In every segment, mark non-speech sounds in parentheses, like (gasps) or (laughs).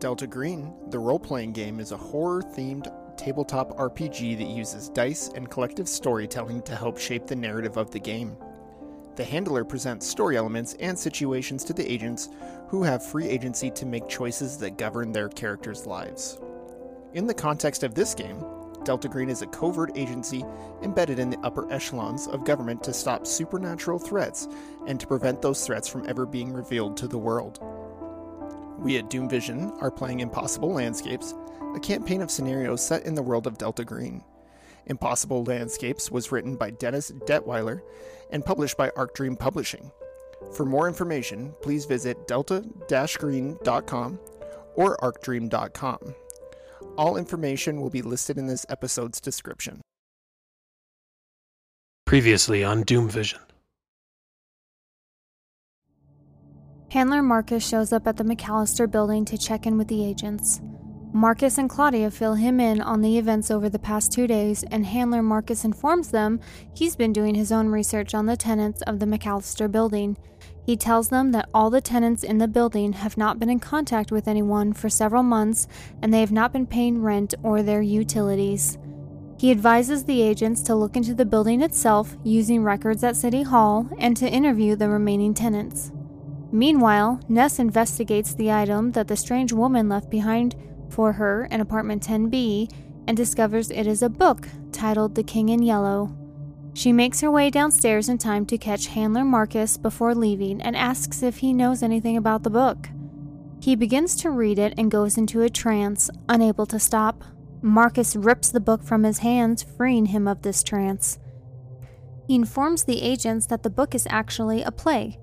Delta Green, the role playing game, is a horror themed tabletop RPG that uses dice and collective storytelling to help shape the narrative of the game. The handler presents story elements and situations to the agents who have free agency to make choices that govern their characters' lives. In the context of this game, Delta Green is a covert agency embedded in the upper echelons of government to stop supernatural threats and to prevent those threats from ever being revealed to the world. We at Doom Vision are playing Impossible Landscapes, a campaign of scenarios set in the world of Delta Green. Impossible Landscapes was written by Dennis Detwiller and published by Arc Dream Publishing. For more information, please visit delta-green.com or arcdream.com. All information will be listed in this episode's description. Previously on Doom Vision. Handler Marcus shows up at the McAllister building to check in with the agents. Marcus and Claudia fill him in on the events over the past two days, and Handler Marcus informs them he's been doing his own research on the tenants of the McAllister building. He tells them that all the tenants in the building have not been in contact with anyone for several months and they have not been paying rent or their utilities. He advises the agents to look into the building itself using records at City Hall and to interview the remaining tenants. Meanwhile, Ness investigates the item that the strange woman left behind for her in apartment 10B and discovers it is a book titled The King in Yellow. She makes her way downstairs in time to catch Handler Marcus before leaving and asks if he knows anything about the book. He begins to read it and goes into a trance, unable to stop. Marcus rips the book from his hands, freeing him of this trance. He informs the agents that the book is actually a play.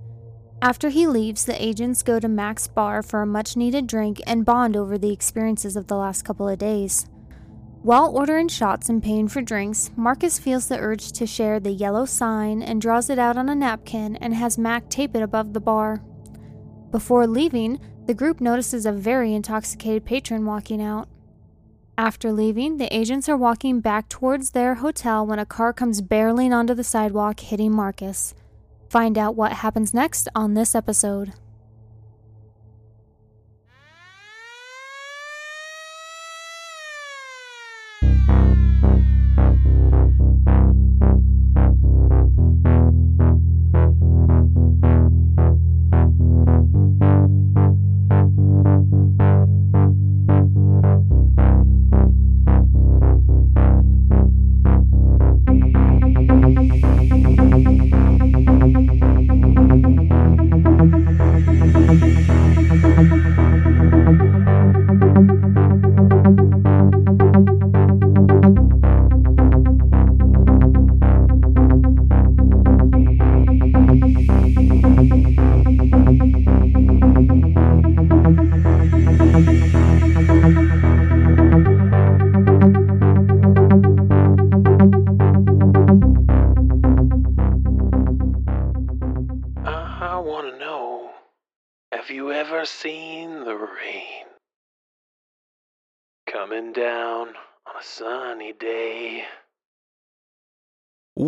After he leaves, the agents go to Mac's bar for a much needed drink and bond over the experiences of the last couple of days. While ordering shots and paying for drinks, Marcus feels the urge to share the yellow sign and draws it out on a napkin and has Mac tape it above the bar. Before leaving, the group notices a very intoxicated patron walking out. After leaving, the agents are walking back towards their hotel when a car comes barreling onto the sidewalk, hitting Marcus. Find out what happens next on this episode.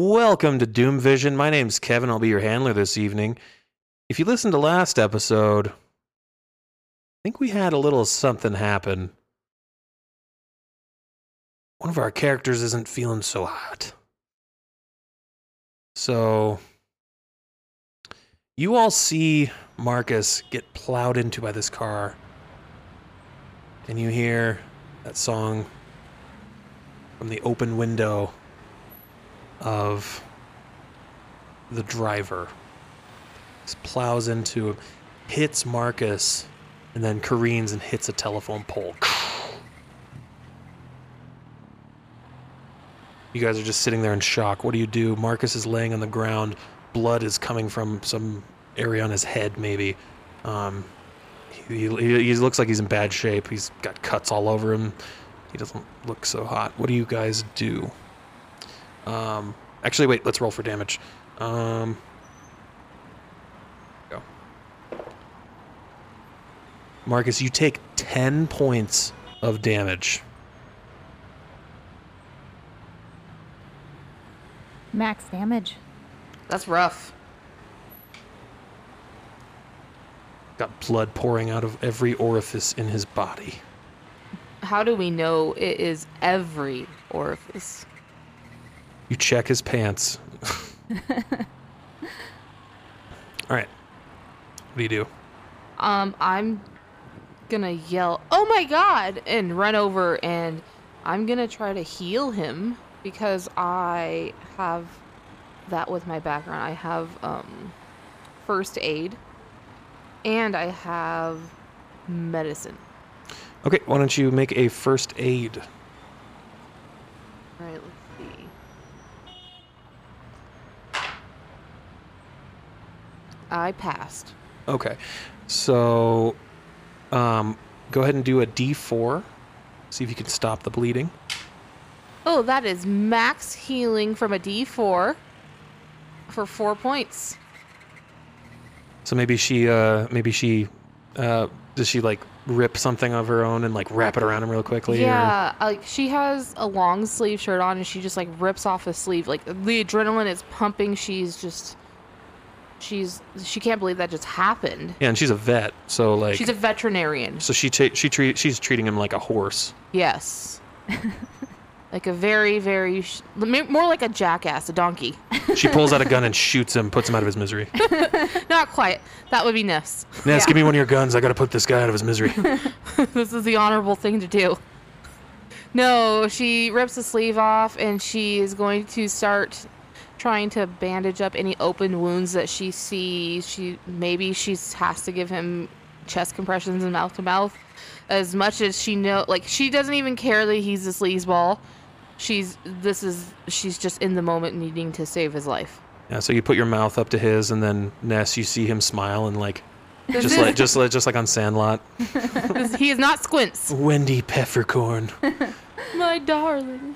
Welcome to Doom Vision. My name's Kevin. I'll be your handler this evening. If you listened to last episode, I think we had a little something happen. One of our characters isn't feeling so hot. So, you all see Marcus get plowed into by this car. And you hear that song from the open window of the driver. Just plows into him, hits Marcus, and then careens and hits a telephone pole. (sighs) You guys are just sitting there in shock. What do you do? Marcus is laying on the ground. Blood is coming from some area on his head, maybe. Um, he, he, he looks like he's in bad shape. He's got cuts all over him. He doesn't look so hot. What do you guys do? Um, actually, wait. Let's roll for damage. Um, go. Marcus, you take ten points of damage. Max damage. That's rough. got blood pouring out of every orifice in his body. How do we know it is every orifice? You check his pants. (laughs) All right. What do you do? Um, I'm gonna yell, "Oh my god!" and run over and I'm gonna try to heal him because I have that with my background. I have um first aid and I have medicine. Okay, why don't you make a first aid? All right, let's see. I passed. Okay. So um, go ahead and do a d4. See if you can stop the bleeding. Oh, that is max healing from a D4 for four points. So maybe she uh maybe she uh does she like rip something of her own and like wrap it around him real quickly? or- Yeah, like she has a long sleeve shirt on and she just like rips off a sleeve. Like the adrenaline is pumping. She's just she's she can't believe that just happened. Yeah, and she's a vet, so like She's a veterinarian. so she ta- she treat she's treating him like a horse. Yes. (laughs) like a very very sh- more like a jackass, a donkey. She pulls out a gun and (laughs) shoots him, puts him out of his misery. (laughs) Not quite. That would be Ness. Ness, give me one of your guns. I gotta put this guy out of his misery. this is the honorable thing to do. No, she rips the sleeve off and she is going to start trying to bandage up any open wounds that she sees. She maybe she has to give him chest compressions and mouth to mouth as much as she know like she doesn't even care that he's a sleazeball. She's this is she's just in the moment needing to save his life. Yeah, so you put your mouth up to his, and then Ness, you see him smile and like, This just is- like just like just like on Sandlot. (laughs) (laughs) he is not squints. Wendy Peppercorn. (laughs) My darling.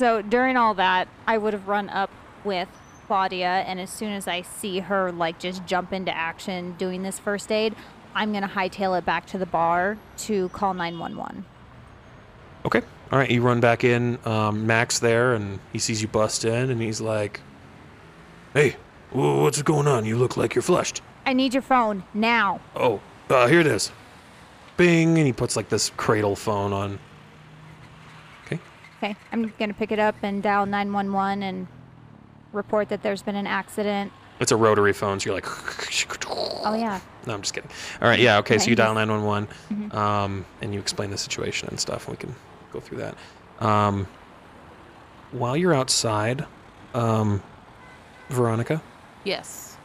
So during all that, I would have run up with Claudia, and as soon as I see her like just jump into action doing this first aid, I'm gonna hightail it back to the bar to call 911. Okay. All right. You run back in. Um, Max there, and he sees you bust in, and he's like, "Hey, wh- what's going on? You look like you're flushed." I need your phone now. Oh, uh, here it is. Bing, and he puts like this cradle phone on. Okay. Okay, I'm gonna pick it up and dial 911 and report that there's been an accident. It's a rotary phone, so you're like. Oh yeah. No, I'm just kidding. All right, yeah, okay. So you dial 911, um, and you explain the situation and stuff. And we can go through that. Um, while you're outside, um, Veronica, Yes.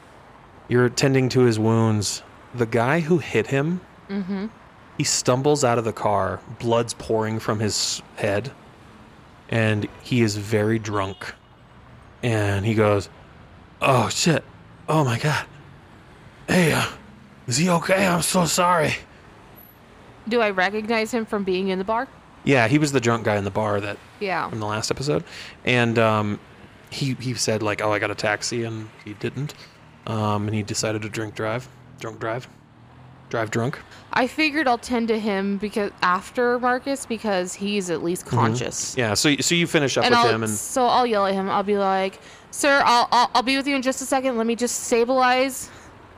you're tending to his wounds. The guy who hit him, Mm-hmm. he stumbles out of the car, blood's pouring from his head, and he is very drunk. And he goes, "Oh shit! Oh my god! Hey, uh, is he okay? I'm so sorry." Do I recognize him from being in the bar? Yeah, he was the drunk guy in the bar that Yeah. from the last episode, and um, he he said like, "Oh, I got a taxi," and he didn't, um, and he decided to drink drive, drunk drive, drive drunk. I figured I'll tend to him because after Marcus because he's at least conscious. Yeah, so so you finish up And with I'll him, and so I'll yell at him. I'll be like, "Sir, I'll, I'll I'll be with you in just a second. Let me just stabilize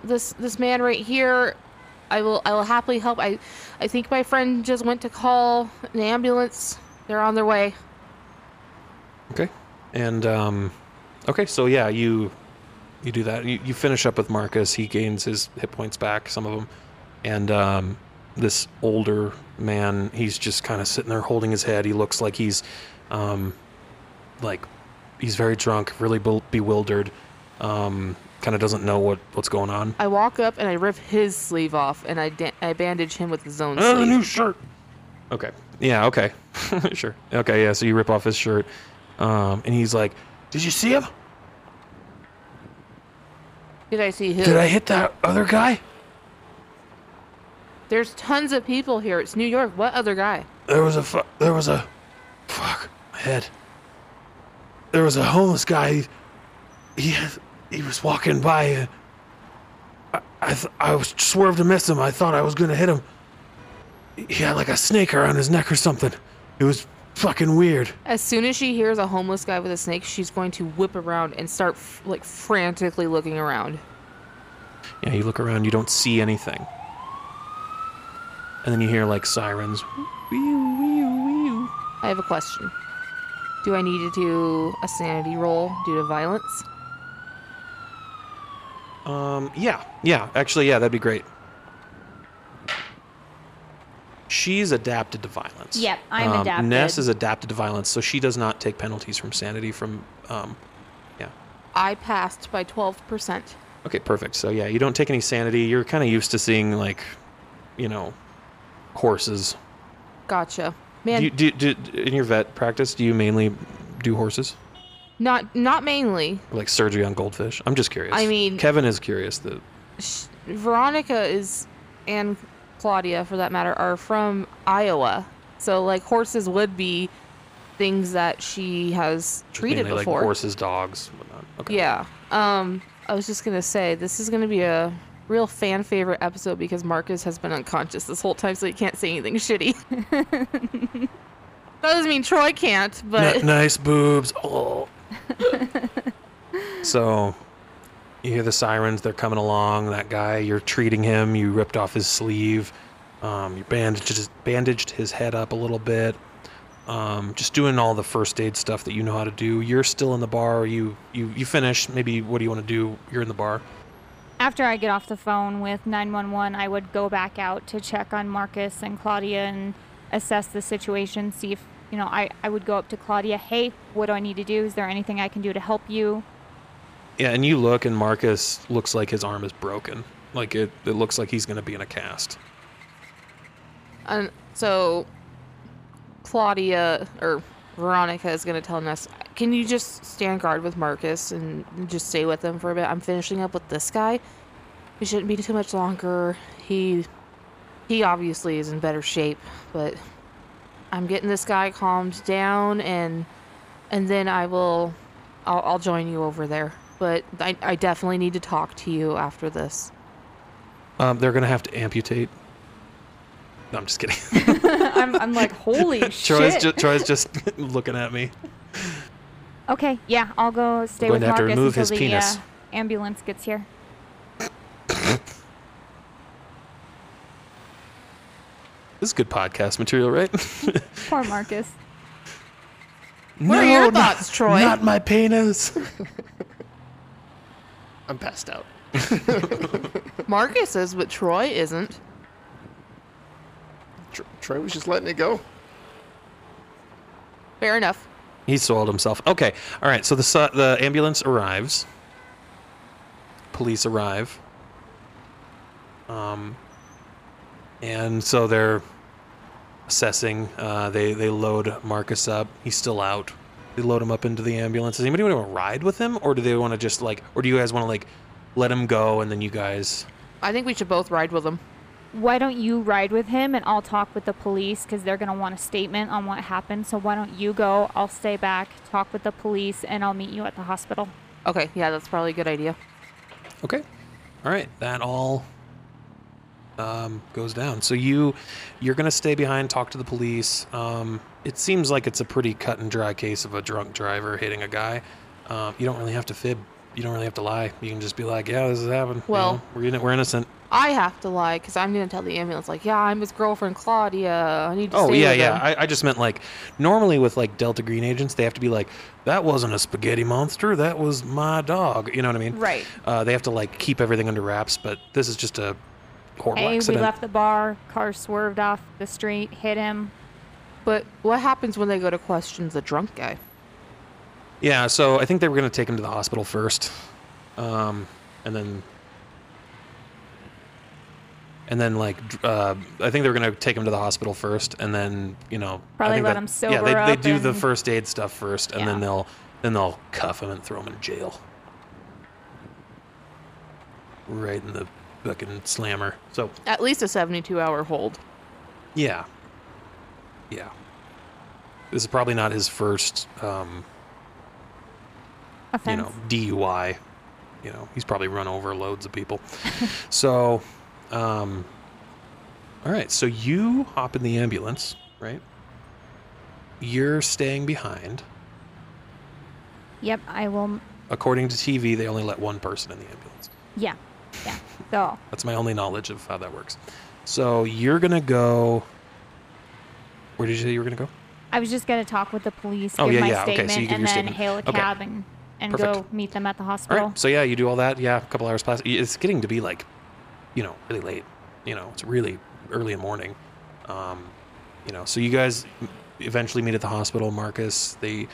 this this man right here. I will I will happily help. I I think my friend just went to call an ambulance. They're on their way. Okay. And um, okay, so yeah, you you do that. You, you finish up with Marcus. He gains his hit points back, some of them, and um, this older man, he's just kind of sitting there holding his head. He looks like he's um, like he's very drunk, really be- bewildered. Um, kind of doesn't know what what's going on. I walk up and I rip his sleeve off and I da- I bandage him with his own Oh, sleeve. new shirt. Okay. Yeah. Okay. (laughs) sure. Okay. Yeah. So you rip off his shirt, um, and he's like, "Did you see him? Did I see him? Did I hit that other guy?" There's tons of people here. It's New York. What other guy? There was a fu- there was a fuck my head. There was a homeless guy. He he, had- he was walking by. Uh, I I, th- I was swerved to miss him. I thought I was gonna hit him. He had like a snake around his neck or something. It was fucking weird. As soon as she hears a homeless guy with a snake, she's going to whip around and start f- like frantically looking around. Yeah, you look around, you don't see anything. And then you hear like sirens. I have a question. Do I need to do a sanity roll due to violence? Um, yeah, yeah, actually, yeah, that'd be great. She's adapted to violence. Yep, I'm um, adapted. Ness is adapted to violence, so she does not take penalties from sanity from, um, yeah. I passed by 12%. Okay, perfect. So yeah, you don't take any sanity. You're kind of used to seeing like, you know, horses. Gotcha. Man, Do you, do, do, in your vet practice, do you mainly do horses? not not mainly. Like surgery on goldfish? I'm just curious. I mean- Kevin is curious. That Sh- Veronica is and Claudia for that matter are from Iowa. So like horses would be things that she has treated mainly before. like horses, dogs, whatnot. Okay. Yeah. Um I was just going to say this is going to be a real fan favorite episode because Marcus has been unconscious this whole time so he can't say anything (laughs) shitty. (laughs) that doesn't mean Troy can't, but N- nice boobs. Oh. (laughs) so you hear the sirens. They're coming along. That guy, you're treating him. You ripped off his sleeve. Um, you bandaged bandaged his head up a little bit. Um, just doing all the first aid stuff that you know how to do. You're still in the bar. You you you finish. Maybe what do you want to do? You're in the bar. After I get off the phone with 911, I would go back out to check on Marcus and Claudia and assess the situation, see if, you know, I, I would go up to Claudia, hey, what do I need to do? Is there anything I can do to help you? Yeah, and you look, and Marcus looks like his arm is broken. Like it, it looks like he's going to be in a cast. And so Claudia or Veronica is going to tell Ness, can you just stand guard with Marcus and just stay with him for a bit? I'm finishing up with this guy. It shouldn't be too much longer. He he obviously is in better shape, but I'm getting this guy calmed down and and then I will I'll, I'll join you over there. But I, I definitely need to talk to you after this. Um, they're going to have to amputate. No, I'm just kidding. (laughs) I'm, I'm like, holy (laughs) Troy's shit. just, Troy's just (laughs) looking at me. okay, yeah, I'll go stay going with to have to Marcus remove until his the penis. Uh, ambulance gets here. This is good podcast material, right? Poor Marcus. What are your thoughts, Troy? Not my penis. I'm passed out. Marcus is, but Troy isn't. Tr- Troy was just letting it go. Fair enough. he soiled himself. Okay, all right. So the su- the ambulance arrives. Police arrive. Um, and so they're assessing. Uh, they they load Marcus up. He's still out. They load him up into the ambulance. Does anybody want to ride with him, or do they want to just like, or do you guys want to like let him go and then you guys? I think we should both ride with him. Why don't you ride with him and I'll talk with the police because they're going to want a statement on what happened. So why don't you go? I'll stay back, talk with the police, and I'll meet you at the hospital. Okay, yeah, that's probably a good idea. Okay. All right. That all um, goes down. So you you're gonna stay behind, talk to the police. Um, it seems like it's a pretty cut and dry case of a drunk driver hitting a guy. Um, you don't really have to fib. You don't really have to lie. You can just be like, "Yeah, this has happened. you Well- know, we're in we're innocent." I have to lie because I'm gonna tell the ambulance like, yeah, I'm his girlfriend Claudia. I need to Oh stay yeah, with yeah. I, I just meant like normally with like Delta Green agents, they have to be like, "That wasn't a spaghetti monster. That was my dog." You know what I mean? Right. Uh, they have to like keep everything under wraps. But this is just a horrible Hey, we accident. left the bar. Car swerved off the street, hit him. But what happens when they go to question the drunk guy? Yeah, so I think they were going to take him to the hospital first, um, and then, and then like, uh, I think they were going to take him to the hospital first, and then you know, I Probably think let that- him Yeah, sober they, they up do the first aid stuff first, and then they'll then they'll cuff him and throw him in jail, right in the fucking slammer. So At least a 72 hour hold. yeah, yeah, this is probably not his first. Um, you know, DUI. You know, he's probably run over loads of people. (laughs) so, um, all right. So you hop in the ambulance, right? You're staying behind. Yep, I will. According to TV, they only let one person in the ambulance. Yeah. Yeah. So That's my only knowledge of how that works. So you're gonna go. Where did you say you were gonna go? I was just gonna talk with the police, Oh, give yeah, my yeah, okay, so statement, you give and your then statement. hail a Okay. cab and and Perfect. go meet them at the hospital. right. So yeah, you do all that. Yeah, a couple hours past. It's getting to be like, you know, really late. You know, it's really early in the morning. Um, you know, so you guys eventually meet at the hospital. Marcus, they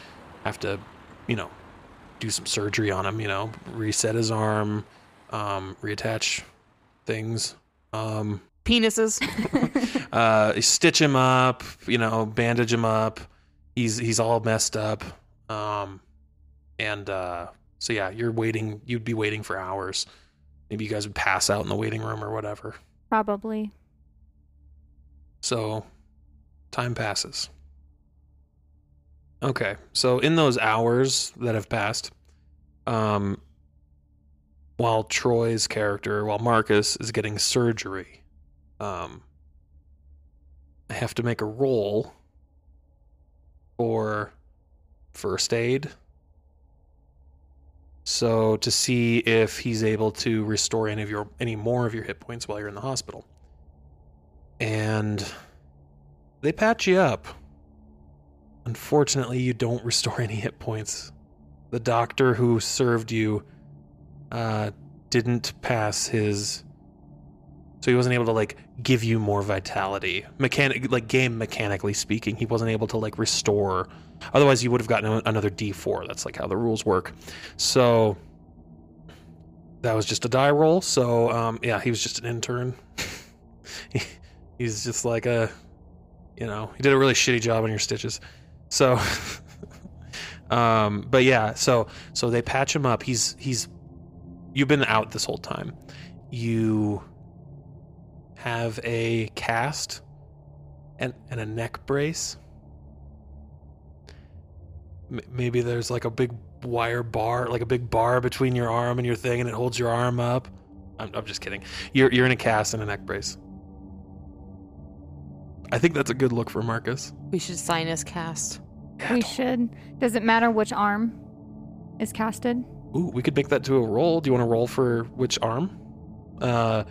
have to, you know, do some surgery on him. You know, reset his arm, um, reattach things. Um, Penises. (laughs) (laughs) uh, stitch him up, you know, bandage him up. He's he's all messed up. Um, and uh, so yeah, you're waiting. You'd be waiting for hours. Maybe you guys would pass out in the waiting room or whatever. Probably. So time passes. Okay, so in those hours that have passed, um, while Troy's character, while Marcus is getting surgery, um, I have to make a roll for first aid. So to see if he's able to restore any of your any more of your hit points while you're in the hospital. And they patch you up. Unfortunately, you don't (laughs) restore any hit points. The doctor who served you uh, didn't pass his so he wasn't able to like give you more vitality. Mechanic like game mechanically speaking he wasn't able to like restore otherwise you would have gotten another d4 that's like how the rules work. So that was just a die roll. So um yeah he was just an intern. He, (laughs) he's just like a you know he did a really shitty job on your stitches. So (laughs) um but yeah so so they patch him up. He's he's you've been out this whole time. You have a cast and, and a neck brace. M- maybe there's like a big wire bar, like a big bar between your arm and your thing, and it holds your arm up. I'm, I'm just kidding. You're you're in a cast and a neck brace. I think that's a good look for Marcus. We should sign his cast. We should. Does it matter which arm is casted? Ooh, we could make that to a roll. Do you want to roll for which arm? Uh,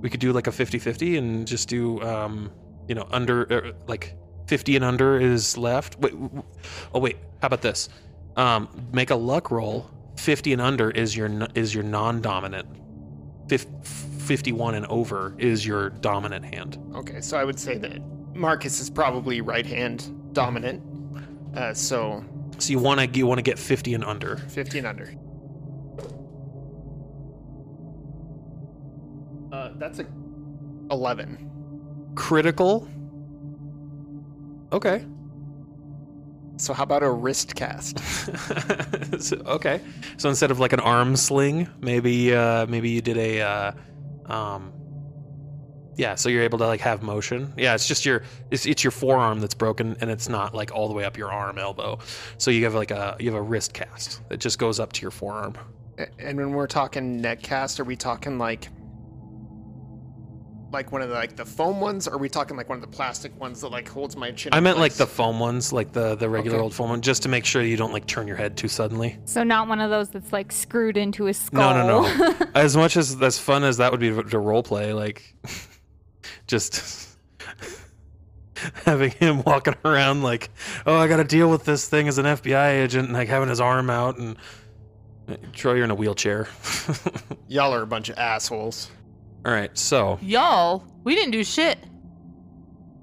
we could do like a 50-50 and just do, um, you know, under uh, like 50 and under is left. Wait, oh wait, how about this? Um, make a luck roll. 50 and under is your is your non-dominant. Fif- 51 and over is your dominant hand. Okay, so I would say that Marcus is probably right hand dominant. Uh, so So you want to you want to get 50 and under. 50 and under. That's a 11. Critical. Okay. So how about a wrist cast? (laughs) So- okay. So instead of like an arm sling, maybe uh maybe you did a uh um yeah, so you're able to like have motion. Yeah, it's just your it's it's your forearm that's broken and it's not like all the way up your arm elbow. So you have like a you have a wrist cast that just goes up to your forearm. And when we're talking neck cast, are we talking like like one of the like the foam ones? Or are we talking like one of the plastic ones that like holds my chin? I in meant like the foam ones, like the the regular Okay. old foam one, just to make sure you don't like turn your head too suddenly. So not one of those that's like screwed into his skull. No, no, no. (laughs) as much as as fun as that would be to role play, like (laughs) just (laughs) having him walking around like, oh, I got to deal with this thing as an FBI agent, and like having his arm out and Troy, you're in a wheelchair. Y'all are a bunch of assholes. All right, so Y'all, we didn't do shit.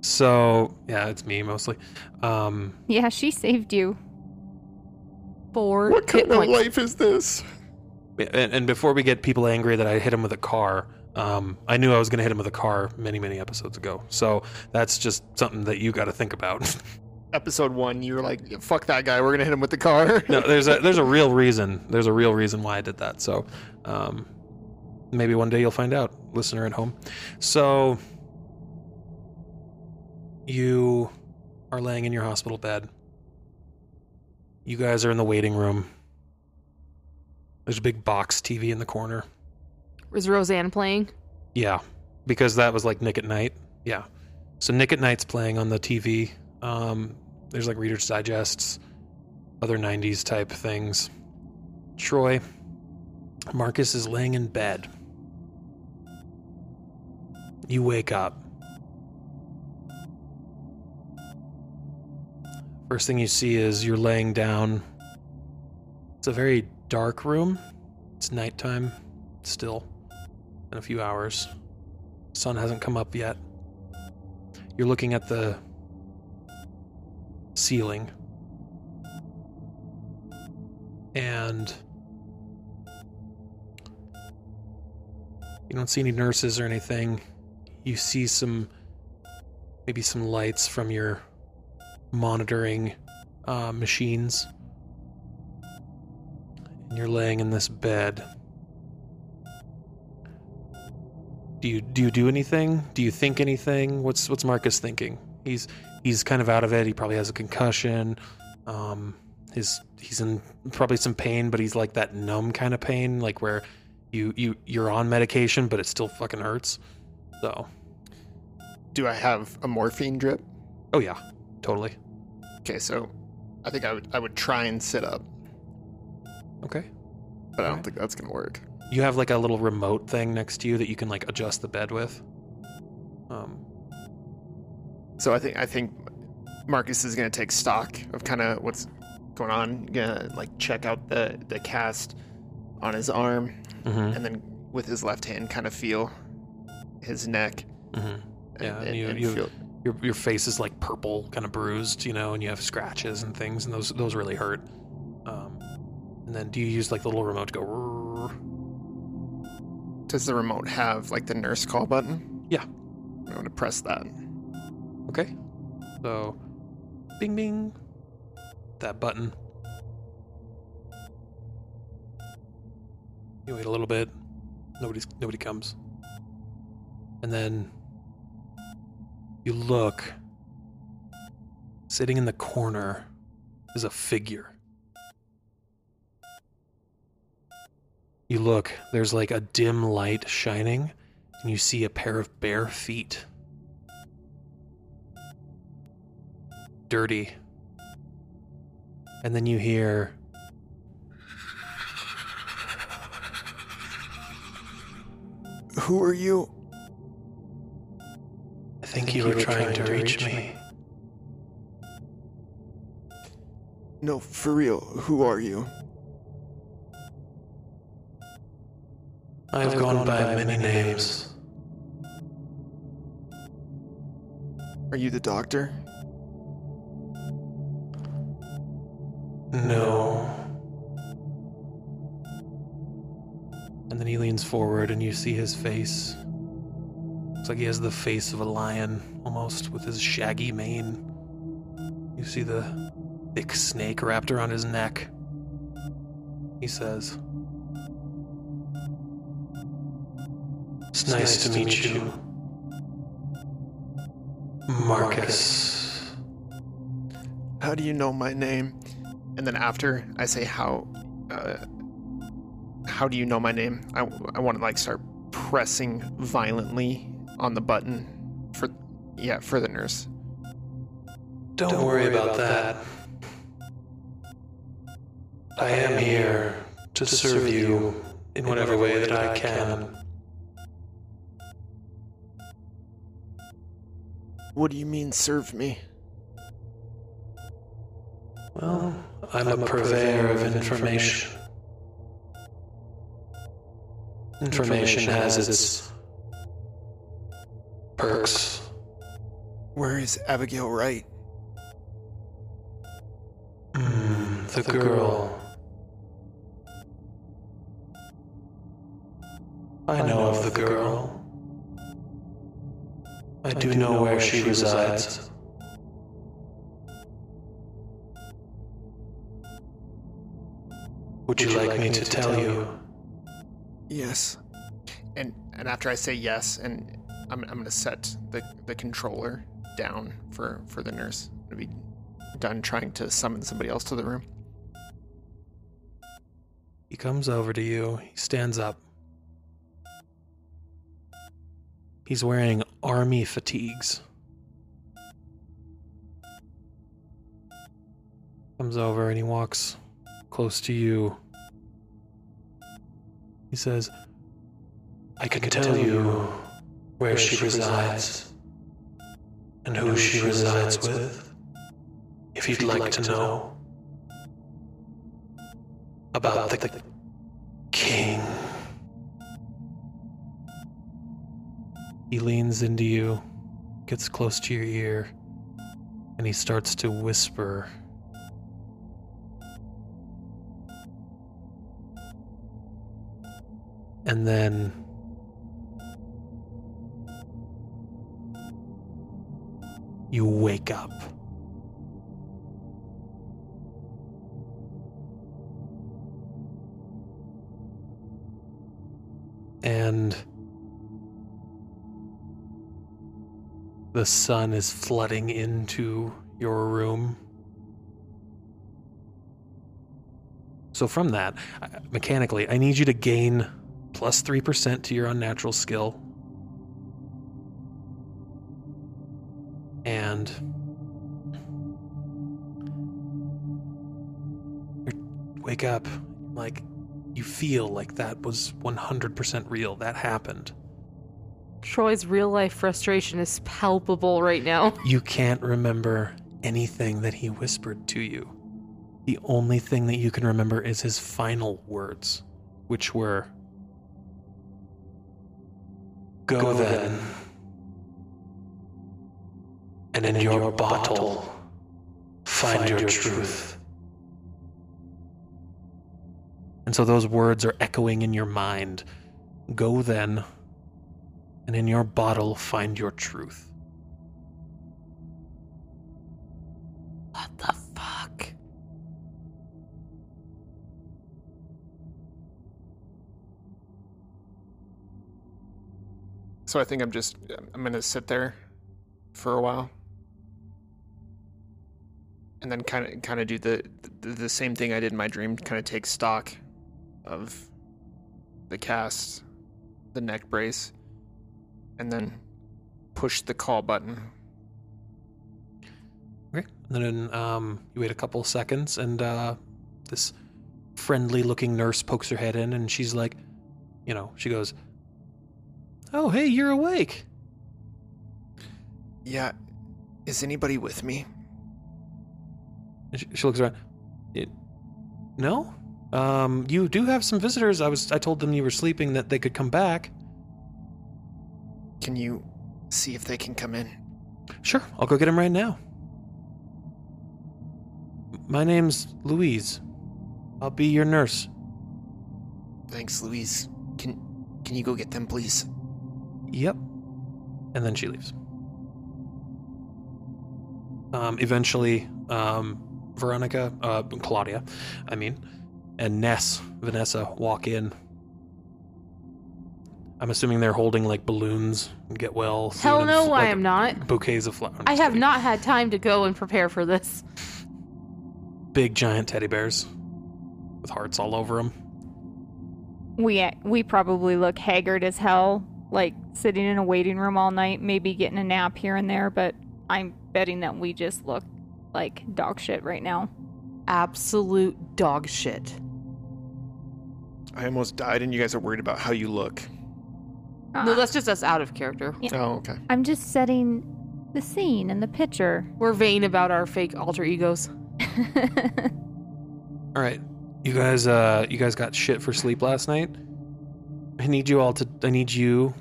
so yeah, it's me mostly. Um, yeah, she saved you. Four What hit kind of life is this? and, and before we get people angry that I hit him with a car, um, I knew I was going to hit him with a car many, many episodes ago. So that's just something that you got to think about. (laughs) Episode one, you were like, "Fuck that guy. We're gonna hit him with the car." no, there's a (laughs) there's a real reason. There's a real reason why I did that. So um, maybe one day you'll find out, listener at home. So you are laying in your hospital bed. You guys are in the waiting room. There's a big box TV in the corner. Was Roseanne playing? Yeah, because that was like Nick at Nite. Yeah. So Nick at Nite's playing on the TV. Um, there's like Reader's Digests, other 90s type things. Troy, Marcus is laying in bed. You wake up. First thing you see is you're laying down. It's a very dark room. It's nighttime still in a few hours. Sun hasn't come up yet. You're looking at the ceiling. And you don't see any nurses or anything. You see some maybe some lights from your monitoring uh, machines. And you're laying in this bed. Do you do you do anything? Do you think anything? What's what's Marcus thinking? He's he's kind of out of it. He probably has a concussion. Um, his he's in probably some pain, but he's like that numb kind of pain, like where you you you're on medication, but it still fucking hurts. So, Do I have a morphine drip? oh yeah, totally. Okay, so I think I would I would try and sit up, Okay. but I don't Alright. think that's gonna work. You have like a little remote thing next to you that you can like adjust the bed with. Um, So I think I think Marcus is gonna take stock of kind of what's going on. Gonna like check out the the cast on his arm, mhm, and then with his left hand, kind of feel his neck. mhm. Yeah, and, and you- and you- feel, Your your face is like purple, kind of bruised, you know, and you have scratches and things, and those those really hurt. Um, and then do you use like the little remote to go? "Rrrr"? does the remote have like the nurse call button? Yeah. I'm gonna press that. Okay. So, bing bing. That button. You wait a little bit. Nobody's nobody comes. And then you look. Sitting in the corner is a figure. You look, there's like a dim light shining, and you see a pair of bare feet. dirty. And then you hear Who are you? I think you were trying to reach me. No, for real. Who are you? I've gone by many names. Are you the doctor? No. And then he leans forward and you see his face. Looks like he has the face of a lion, almost, with his shaggy mane. You see the thick snake wrapped around his neck. He says, It's nice, to meet you, Marcus. How do you know my name? And then after I say how, uh, how do you know my name? I, I want to like start pressing violently on the button for, yeah, for the nurse. Don't, worry about that. I am here to serve you in whatever way that I can. What do you mean, serve me? Well, I'm a purveyor of information. Information has its perks. Where is Abigail Wright? Mm, the girl. I know of the girl. I do know where she resides. Would you like me to tell you? Yes. And and after I say yes, and I'm I'm gonna set the the controller down for for the nurse. I'm gonna be done trying to summon somebody else to the room. He comes over to you. He stands up. He's wearing army fatigues. Comes over and he walks close to you. He says, I can tell you where she resides and who she resides with, if you'd like to know about the king. He leans into you, gets close to your ear, and he starts to whisper. And then you wake up. And the sun is flooding into your room. So, from that, mechanically, I need you to gain plus 3% to your unnatural skill. And you wake up like you feel like that was 100% real. That happened. Troy's real life frustration is palpable right now. (laughs) You can't remember anything that he whispered to you. The only thing that you can remember is his final words, which were Go, Go then, then, and in, in your, your bottle, bottle, find, find your, your truth. truth. And so those words are echoing in your mind. Go then, and in your bottle find your truth. What the fuck? So I think I'm just I'm gonna sit there for a while, and then kind of kind of do the, the the same thing I did in my dream. Kind of take stock of the cast, the neck brace, and then push the call button. Okay. And then um, you wait a couple seconds, and uh, this friendly looking nurse pokes her head in, and she's like, you know, she goes, Oh, hey, you're awake. Yeah, is anybody with me? She looks around. "It- no? Um, you do have some visitors. I was I told them you were sleeping that they could come back. Can you see if they can come in? Sure, I'll go get them right now. My name's Louise. I'll be your nurse. Thanks, Louise. Can can you go get them, please? Yep. And then she leaves. Um, eventually, um, Veronica, uh, Claudia, I mean, and Ness, Vanessa walk in. I'm assuming they're holding like balloons and get well. Hell and no, f- I like, am not. Bouquets of flowers. I have not had time to go and prepare for this. Big giant teddy bears with hearts all over them. We we probably look haggard as hell, like sitting in a waiting room all night, maybe getting a nap here and there, but I'm betting that we just look like dog shit right now. Absolute dog shit. I almost died, and you guys are worried about how you look. Uh, No, that's just us out of character. Yeah. Oh, okay. I'm just setting the scene and the picture. We're vain about our fake alter egos. (laughs) All right, you guys. Uh, you guys got shit for sleep last night. I need you all to. I need you.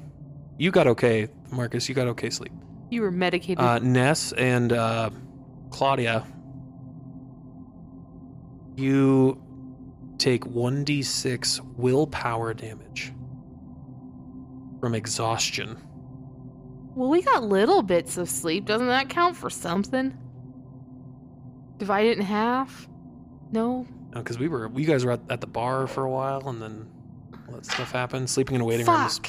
You got okay, Marcus. You got okay sleep. You were medicated. Uh, Ness and uh, Claudia. You take one d six willpower damage from exhaustion. well, we got little bits of sleep. Doesn't that count for something? Divide it in half? No? Because we were, you guys were at, at the bar for a while, and then all that stuff happened. Sleeping in a waiting room is-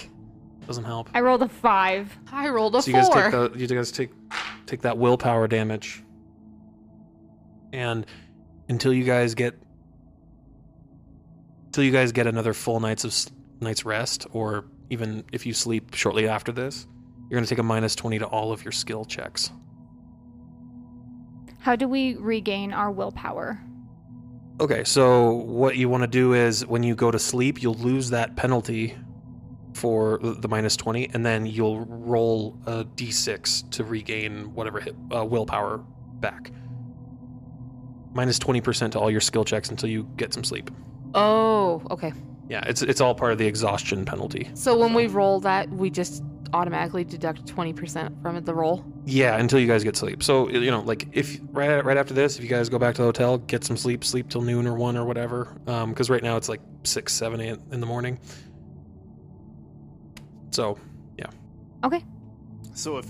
doesn't help. I rolled a five. I rolled a so you guys four. take the, you guys take take that willpower damage, and until you guys get until you guys get another full night's of night's rest, or even if you sleep shortly after this, you're gonna take a minus twenty to all of your skill checks. How do we regain our willpower? Okay, so what you want to do is when you go to sleep, you'll lose that penalty for the the minus 20, and then you'll roll a d6 to regain whatever hit, uh, willpower back. Minus 20% to all your skill checks until you get some sleep. Oh, okay. Yeah, it's it's all part of the exhaustion penalty. So when we roll that, we just automatically deduct 20% from the roll. Yeah, until you guys get sleep. So you know, like if right right after this, if you guys go back to the hotel, get some sleep, sleep till noon or one or whatever. Um, because right now it's like six, seven eight in the morning. So yeah. Okay. So if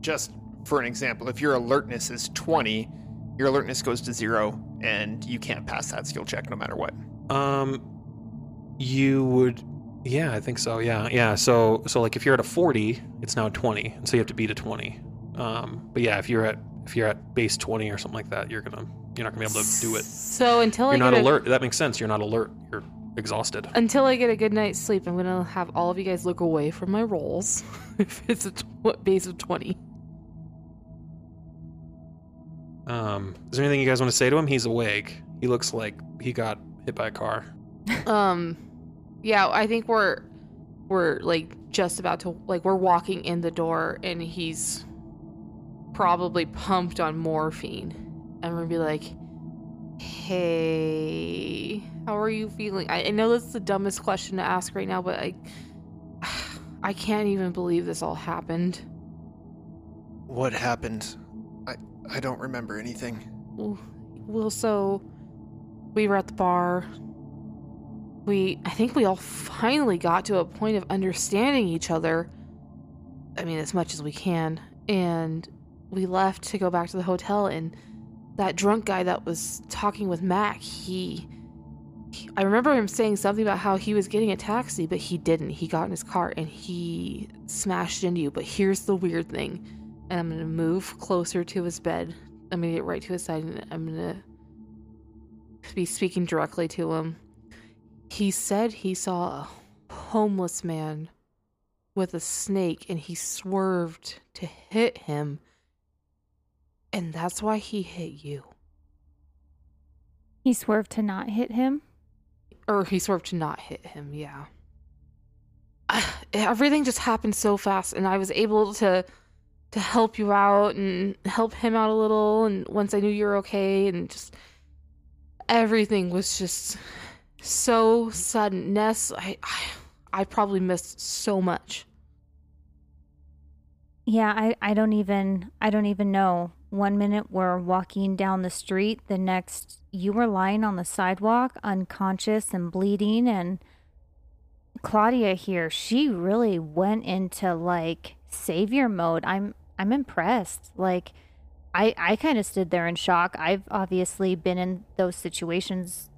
just for an example, if your alertness is 20, your alertness goes to 0 and you can't pass that skill check no matter what. Um, you would, yeah, I think so. Yeah, yeah. So, so like if you're at a forty, it's now twenty, and so you have to beat a twenty. Um, but yeah, if you're at if you're at base twenty or something like that, you're gonna you're not gonna be able to do it. So until You're get not a, alert. That makes sense. You're not alert. You're exhausted. until I get a good night's sleep, I'm gonna have all of you guys look away from my rolls. (laughs) if it's a tw- base of 20. Um, is there anything you guys want to say to him? He's awake. He looks like he got hit by a car. (laughs) Um, yeah, I think we're we're like just about to like we're walking in the door, and he's probably pumped on morphine, and we're gonna be like, "Hey, how are you feeling?" I, I know that's the dumbest question to ask right now, but I (sighs) I can't even believe this all happened. What happened? I don't remember anything. Well, so we were at the bar. We, I think we all finally got to a point of understanding each other. I mean, as much as we can. And we left to go back to the hotel, and that drunk guy that was talking with Mac, he. he- I remember him saying something about how he was getting a taxi, but he didn't. He got in his car and he smashed into you. But here's the weird thing. And I'm going to move closer to his bed. I'm going to get right to his side and I'm going to be speaking directly to him. He said he saw a homeless man with a snake and he swerved to hit him. And that's why he hit you. He swerved to not hit him. Or he swerved to not hit him, yeah. (sighs) Everything just happened so fast and I was able to to help you out and help him out a little and once I knew you were okay and just everything was just so sudden. Ness, I I, I probably missed so much. Yeah, I, I don't even I don't even know. One minute we're walking down the street, the next you were lying on the sidewalk unconscious and bleeding and Claudia here, she really went into like savior mode. I'm I'm impressed. Like I I kind of stood there in shock. I've obviously been in those situations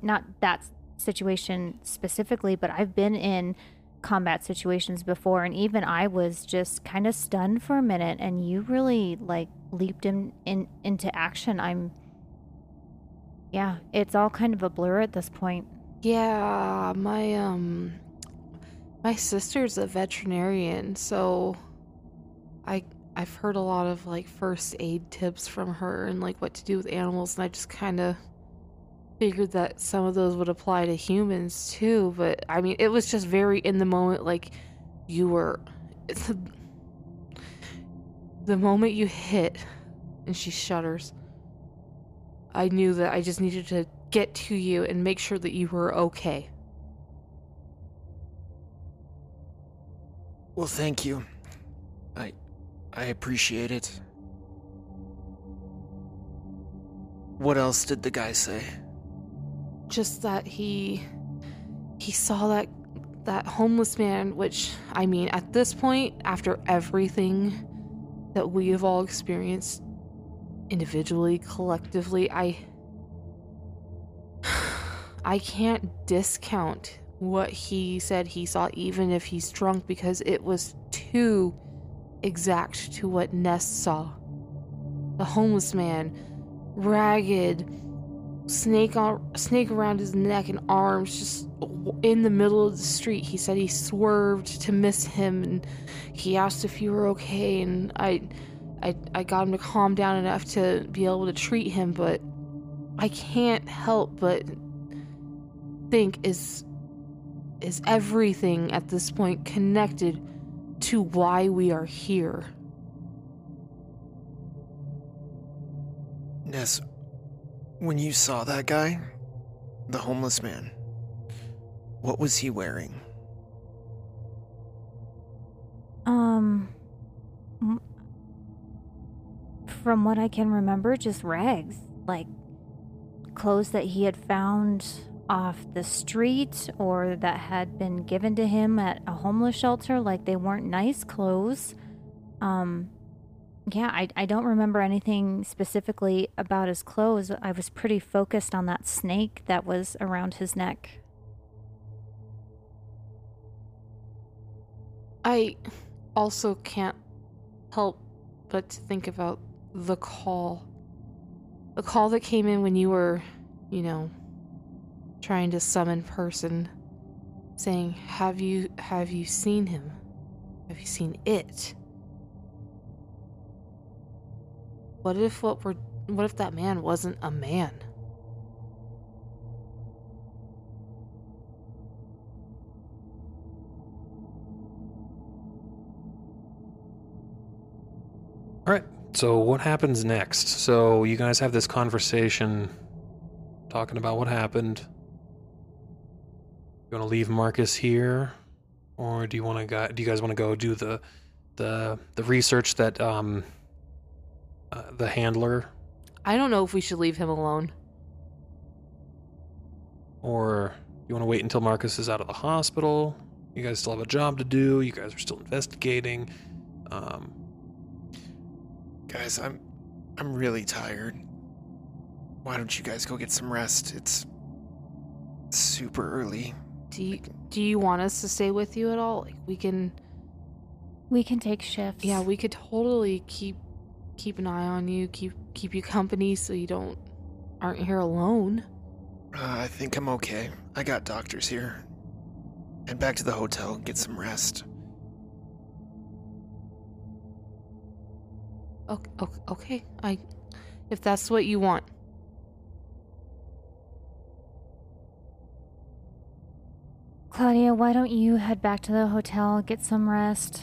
not that situation specifically, but I've been in combat situations before and even I was just kind of stunned for a minute and you really like leaped in, in into action. I'm Yeah, it's all kind of a blur at this point. Yeah, my um my sister's a veterinarian, so I I've heard a lot of like first aid tips from her and like what to do with animals and I just kind of figured that some of those would apply to humans too, but I mean it was just very in the moment like you were the, the moment you hit and she shudders. I knew that I just needed to get to you and make sure that you were okay. Well, thank you. I I appreciate it. What else did the guy say? just that he he saw that that homeless man which i mean at this point after everything that we have all experienced individually collectively i (sighs) i can't discount what he said he saw even if he's drunk because it was too exact to what ness saw. The homeless man ragged snake on snake around his neck and arms just in the middle of the street. He said he swerved to miss him and he asked if you were okay and i i i got him to calm down enough to be able to treat him but i can't help but think is is everything at this point connected to why we are here? Ness, when you saw that guy, the homeless man, what was he wearing? Um, from what I can remember, just rags, like clothes that he had found off the street or that had been given to him at a homeless shelter. Like they weren't nice clothes. Um, yeah, I, I don't remember anything specifically about his clothes. I was pretty focused on that snake that was around his neck. I also can't help but to think about the call. The call that came in when you were, you know, trying to summon person saying, "Have you have you seen him? Have you seen it?" What if what we're what if that man wasn't a man? All right. So what happens next? So you guys have this conversation talking about what happened. You want to leave Marcus here or do you want to go do you guys want to go do the the the research that um uh, the handler I don't know if we should leave him alone. or you want to wait until Marcus is out of the hospital? You guys still have a job to do. You guys are still investigating. Um, Guys, I'm I'm really tired. Why don't you guys go get some rest? It's super early. Do you do you want us to stay with you at all? Like we can We can take shifts. Yeah, we could totally keep keep an eye on you, keep keep you (laughs) company so you don't aren't here alone. Uh, I think I'm okay. I got doctors here. And back to the hotel and get some rest. Okay, okay, I if that's what you want. Claudia, why don't you head back to the hotel, get some rest?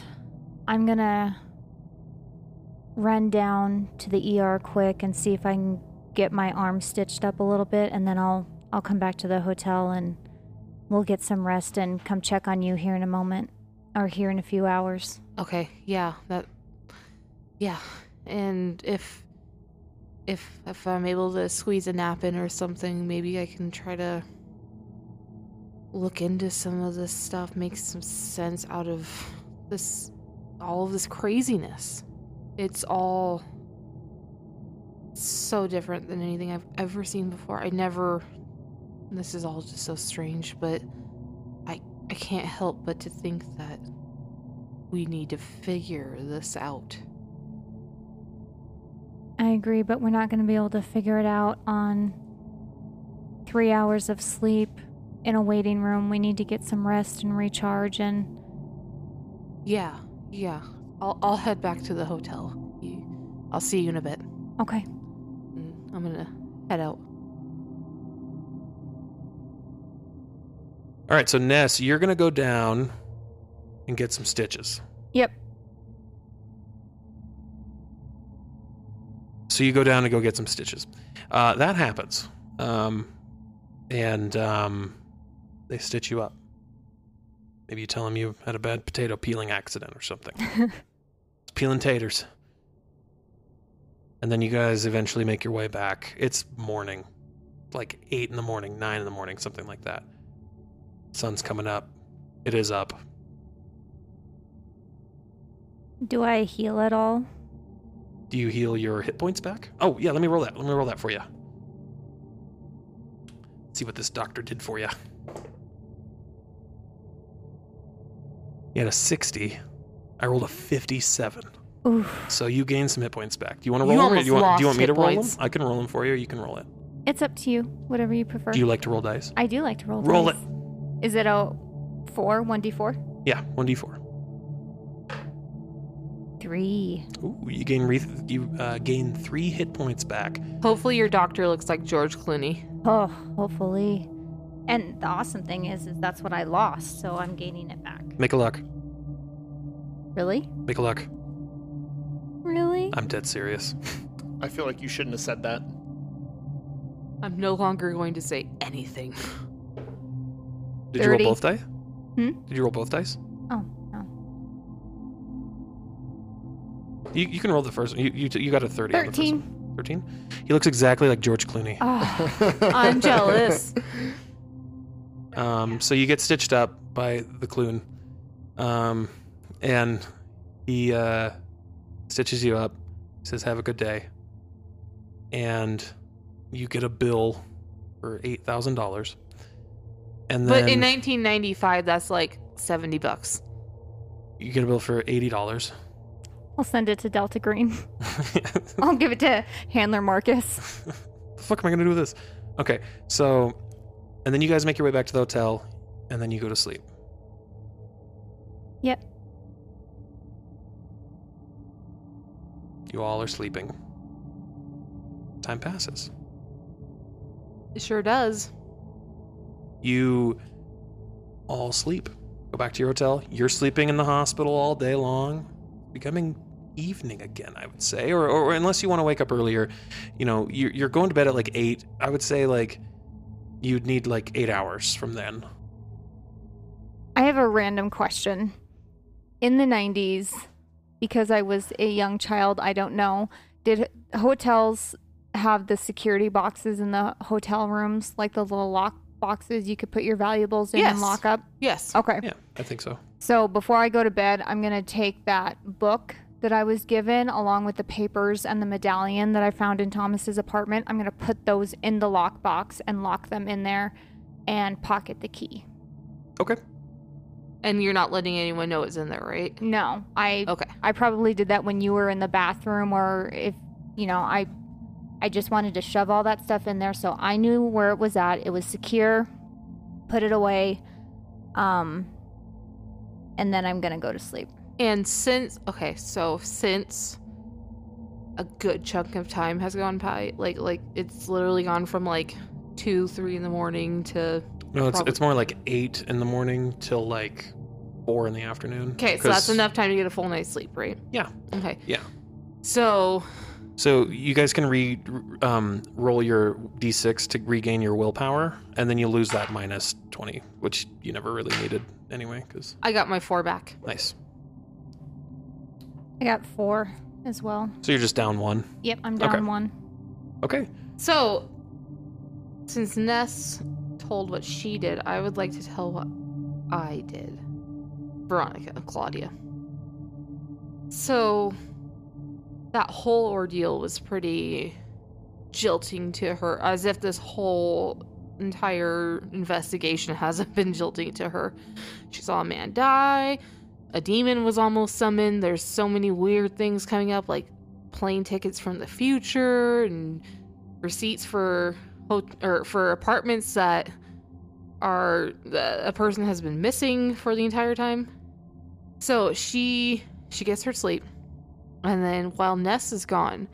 I'm gonna run down to the ER quick and see if I can get my arm stitched up a little bit, and then I'll I'll come back to the hotel and we'll get some rest and come check on you here in a moment, or here in a few hours. Okay, yeah, that yeah. And if if if I'm able to squeeze a nap in or something, maybe I can try to look into some of this stuff, make some sense out of this all of this craziness. It's all so different than anything I've ever seen before. I never this is all just so strange, but I I can't help but to think that we need to figure this out. I agree, but we're not going to be able to figure it out on three hours of sleep in a waiting room. We need to get some rest and recharge. And Yeah, yeah. I'll I'll head back to the hotel. You, I'll see you in a bit. okay, Mm, I'm gonna head out. all right. So Ness, you're gonna go down and get some stitches. yep, So you go down and go get some stitches. Uh, that happens, um, and um, they stitch you up. Maybe you tell them you had a bad potato peeling accident or something. (laughs) It's peeling taters. And then you guys eventually make your way back. It's morning, like eight in the morning, nine in the morning, something like that. Sun's coming up. It is up. do I heal at all? Do you heal your hit points back? Oh, yeah, let me roll that. Let me roll that for you. See what this doctor did for you. You had a 60. I rolled a 57. Oof, So you gain some hit points back. Do you want to You roll them? Or almost do you want, do you lost want me to hit roll points. them? I can roll them for you, or you can roll it. it's up to you. Whatever you prefer. Do you like to roll dice? I do like to roll. Roll dice. Is it a four? One d four? Yeah, 1d4. Three. Ooh, you gain re- you uh, gain three hit points back. Hopefully, your doctor looks like George Clooney. Oh, hopefully. And the awesome thing is, is that's what I lost, so I'm gaining it back. Make a luck. Really? Make a luck. Really? I'm dead serious. (laughs) I feel like you shouldn't have said that. I'm no longer going to say anything. Did you roll both die? Hmm? Did you roll both dice? Oh no. You, you can roll the first one. You, you, you got a 30 on the first one. Thirteen. 13? He looks exactly like George Clooney. Oh, (laughs) I'm jealous. Um, so you get stitched up by the Clune. Um, and he uh, stitches you up, says, Have a good day. And you get a bill for $8,000. And then but in 1995, that's like 70 bucks. you get a bill for $80. I'll send it to Delta Green. (laughs) (laughs) I'll give it to Handler Marcus. (laughs) the fuck am I gonna do with this? Okay, so, and then you guys make your way back to the hotel, and then you go to sleep. Yep. You all are sleeping. Time passes. It sure does. You all sleep. Go back to your hotel. You're sleeping in the hospital all day long. Becoming evening again, I would say, or, or unless you want to wake up earlier, you know, you're, you're going to bed at like eight. I would say like you'd need like eight hours from then. I have a random question. In the 90s, because I was a young child, I don't know, did hotels have the security boxes in the hotel rooms, like the little lock boxes you could put your valuables in and lock up? Yes. Okay. Yeah, I think so. So before I go to bed, I'm going to take that book that I was given along with the papers and the medallion that I found in Thomas's apartment. I'm going to put those in the lockbox and lock them in there and pocket the key. Okay. And you're not letting anyone know it's in there, right? No, I Okay. I probably did that when you were in the bathroom or if, you know, I I just wanted to shove all that stuff in there so I knew where it was at. It was secure. Put it away. Um and then I'm going to go to sleep. And since okay, so since a good chunk of time has gone by, like like it's literally gone from like two, three in the morning to No, it's Probably- it's more like eight in the morning till like four in the afternoon. okay, so that's 'Cause- enough time to get a full night's sleep, right? Yeah. Okay. Yeah. So So you guys can re um, roll your d6 to regain your willpower, and then you lose that minus twenty, which you never really needed anyway. Because I got my four back. nice. I got 4 as well. So you're just down one. Yep, I'm down Okay. one. Okay. So since Ness told what she did, I would like to tell what I did. Veronica, Claudia. So that whole ordeal was pretty jilting to her, as if this whole entire investigation hasn't been jilting to her. She saw a man die, a demon was almost summoned. There's so many weird things coming up, like plane tickets from the future and receipts for or for apartments that are a person has been missing for the entire time. So she she gets her sleep, and then while Ness is gone,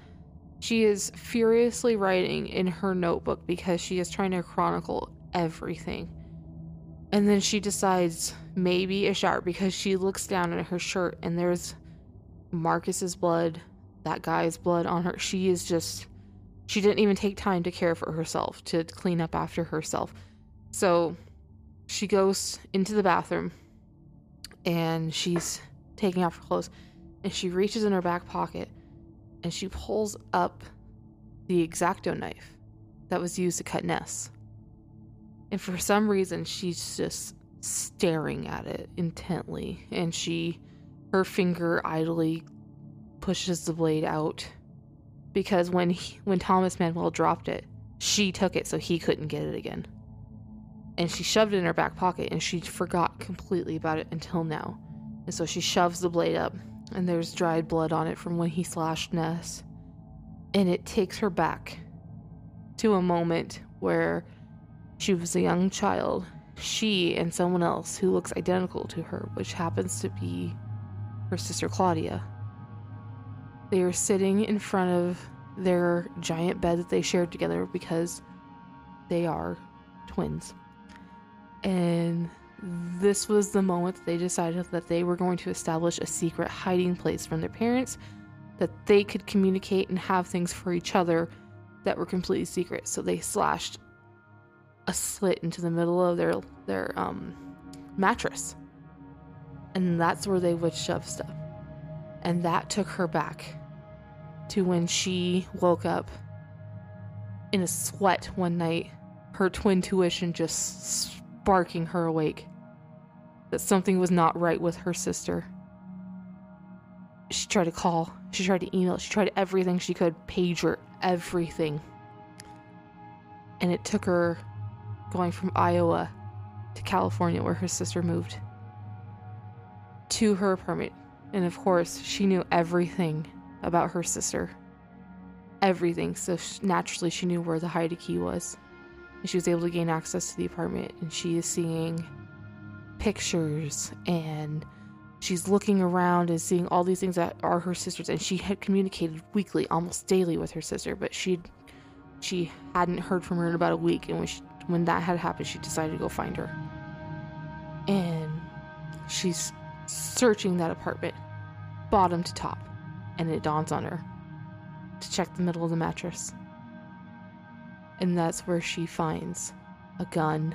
she is furiously writing in her notebook because she is trying to chronicle everything. And then she decides maybe a shower because she looks down at her shirt and there's Marcus's blood, that guy's blood on her. She is just she didn't even take time to care for herself, to clean up after herself. So she goes into the bathroom and she's taking off her clothes and she reaches in her back pocket and she pulls up the exacto knife that was used to cut Ness. And for some reason, she's just staring at it intently and she, her finger idly pushes the blade out because when he, when Thomas Manuel dropped it, she took it so he couldn't get it again. And she shoved it in her back pocket and she forgot completely about it until now. And so she shoves the blade up and there's dried blood on it from when he slashed Ness. And it takes her back to a moment where she was a young child, she and someone else who looks identical to her, which happens to be her sister Claudia. They are sitting in front of their giant bed that they shared together because they are twins. And this was the moment they decided that they were going to establish a secret hiding place from their parents that they could communicate and have things for each other that were completely secret. So they slashed a slit into the middle of their their um, mattress, and that's where they would shove stuff. And that took her back to when she woke up in a sweat one night, her twin tuition just sparking her awake. That something was not right with her sister. She tried to call, she tried to email, she tried everything she could, pager, everything. And it took her going from Iowa to California, where her sister moved, to her apartment. And of course, she knew everything about her sister. Everything. So naturally, she knew where the hide key was. And she was able to gain access to the apartment. And she is seeing pictures and she's looking around and seeing all these things that are her sister's and she had communicated weekly almost daily with her sister but she she hadn't heard from her in about a week and when she, when that had happened she decided to go find her and she's searching that apartment bottom to top and it dawns on her to check the middle of the mattress and that's where she finds a gun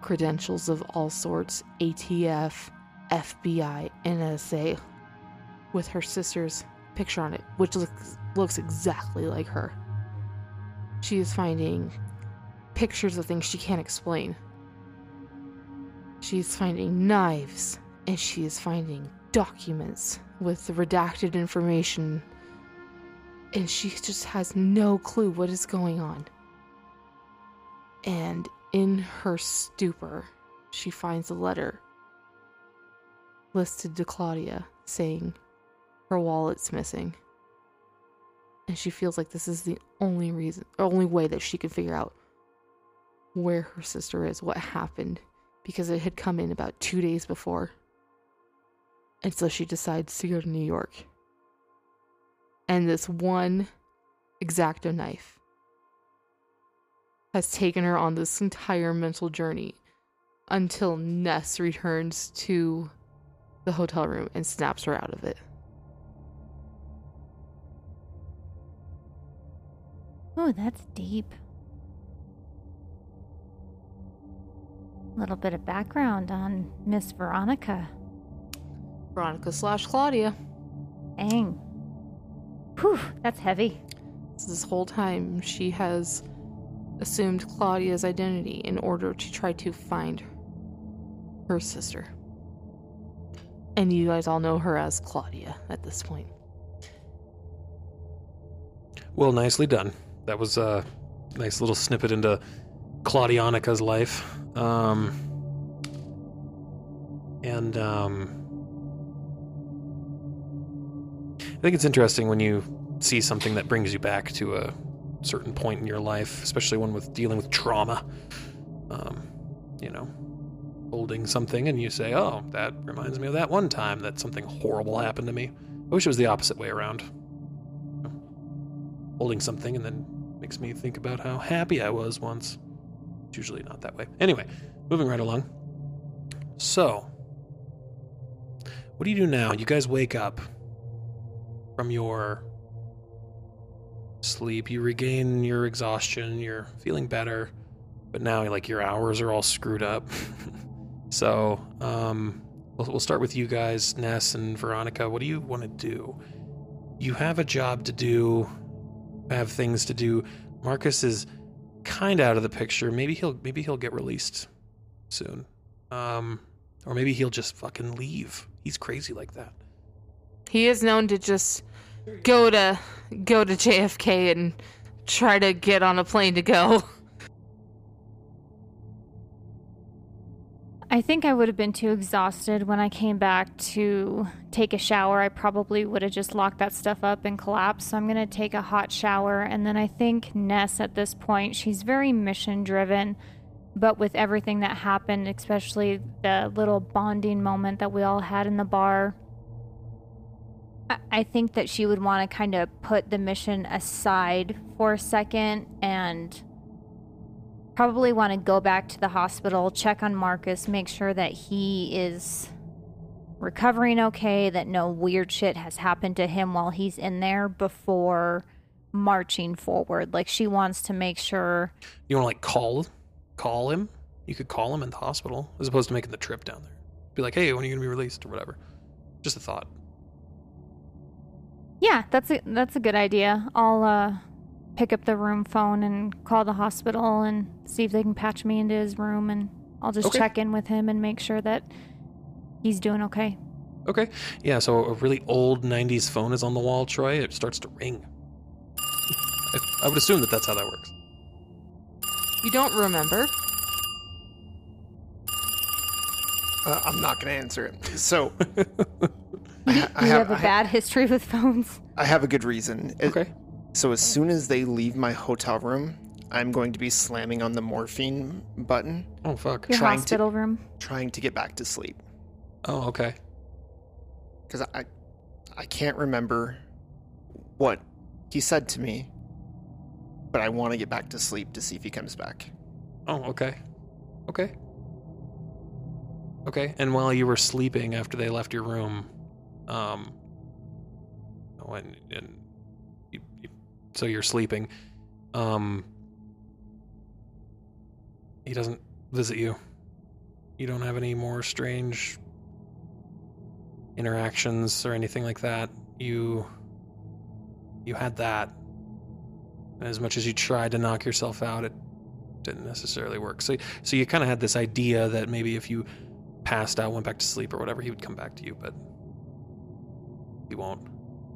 credentials of all sorts ATF FBI, NSA, with her sister's picture on it, which looks, looks exactly like her. She is finding pictures of things she can't explain. She's finding knives, and she is finding documents with redacted information, and she just has no clue what is going on. And in her stupor, she finds a letter listed to Claudia saying her wallet's missing. And she feels like this is the only reason, only way that she can figure out where her sister is, what happened, because it had come in about two days before. And so she decides to go to New York. And this one exacto knife has taken her on this entire mental journey until Ness returns to the hotel room and snaps her out of it. Oh, that's deep. A little bit of background on Miss Veronica. Veronica slash Claudia. Dang. Whew, that's heavy. This whole time, she has assumed Claudia's identity in order to try to find her sister. And you guys all know her as Claudia at this point. Well, nicely done. That was a nice little snippet into Claudianica's life. Um, and um, I think it's interesting when you see something that brings you back to a certain point in your life, especially one with dealing with trauma. Um, you know, holding something and you say, "Oh, that reminds me of that one time that something horrible happened to me." I wish it was the opposite way around. Holding something and then makes me think about how happy I was once. It's usually not that way. Anyway, moving right along. So, what do you do now? You guys wake up from your sleep. You regain your exhaustion. You're feeling better, but now like your hours are all screwed up. (laughs) so, um, we'll, we'll start with you guys, Ness and Veronica. What do you want to do? You have a job to do. Have things to do. Marcus is kind of out of the picture. Maybe he'll maybe he'll get released soon. Um, or maybe he'll just fucking leave. He's crazy like that. He is known to just go to go to JFK and try to get on a plane to go. I think I would have been too exhausted when I came back to take a shower. I probably would have just locked that stuff up and collapsed. So I'm going to take a hot shower. And then I think Ness at this point, she's very mission driven. But with everything that happened, especially the little bonding moment that we all had in the bar, I- think that she would want to kind of put the mission aside for a second and probably want to go back to the hospital, check on Marcus, make sure that he is recovering okay, that no weird shit has happened to him while he's in there before marching forward. Like she wants to make sure You want to like call call him? You could call him in the hospital as opposed to making the trip down there. Be like, hey, when are you gonna be released or whatever. Just a thought. Yeah, that's a that's a good idea. I'll uh pick up the room phone and call the hospital and see if they can patch me into his room and I'll just Okay. check in with him and make sure that he's doing okay. Okay. Yeah, so a really old 90s phone is on the wall, Troy. It starts to ring. I, I would assume that that's how that works. You don't remember? Uh, I'm not going to answer it. So, (laughs) I, ha- I you have, have a I ha- bad history with phones. I have a good reason. It- Okay. So as soon as they leave my hotel room, I'm going to be slamming on the morphine button, Oh, fuck. Your Trying to- hospital room. trying to get back to sleep. Oh, okay. Because I, I can't remember what he said to me, but I want to get back to sleep to see if he comes back. Oh, okay. Okay. Okay. And while you were sleeping after they left your room, um, oh, and, and you, you, so you're sleeping, um, he doesn't visit you. You don't have any more strange interactions or anything like that. You, you had that. And as much as you tried to knock yourself out, it didn't necessarily work. So, so you kind of had this idea that maybe if you passed out, went back to sleep or whatever, he would come back to you, but he won't.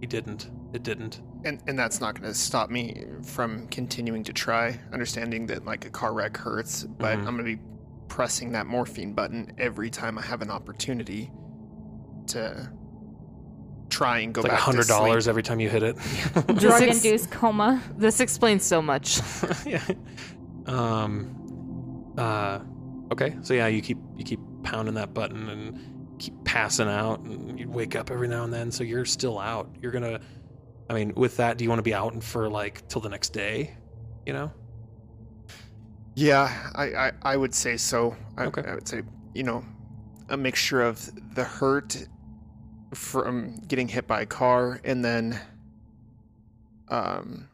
He didn't. It didn't. And and that's not going to stop me from continuing to try, understanding that like a car wreck hurts, but Mhm. I'm going to be pressing that morphine button every time I have an opportunity to try and go It's like back a hundred dollars every time you hit it. (laughs) Drug ex- induced coma. This explains so much. (laughs) yeah. Um. Uh. Okay. So yeah, you keep you keep pounding that button and keep passing out, and you wake up every now and then. So you're still out. You're gonna. I mean, with that, do you want to be out and for like till the next day? You know. Yeah, I, I, I would say so. I, Okay. I would say, you know, a mixture of the hurt from getting hit by a car and then um,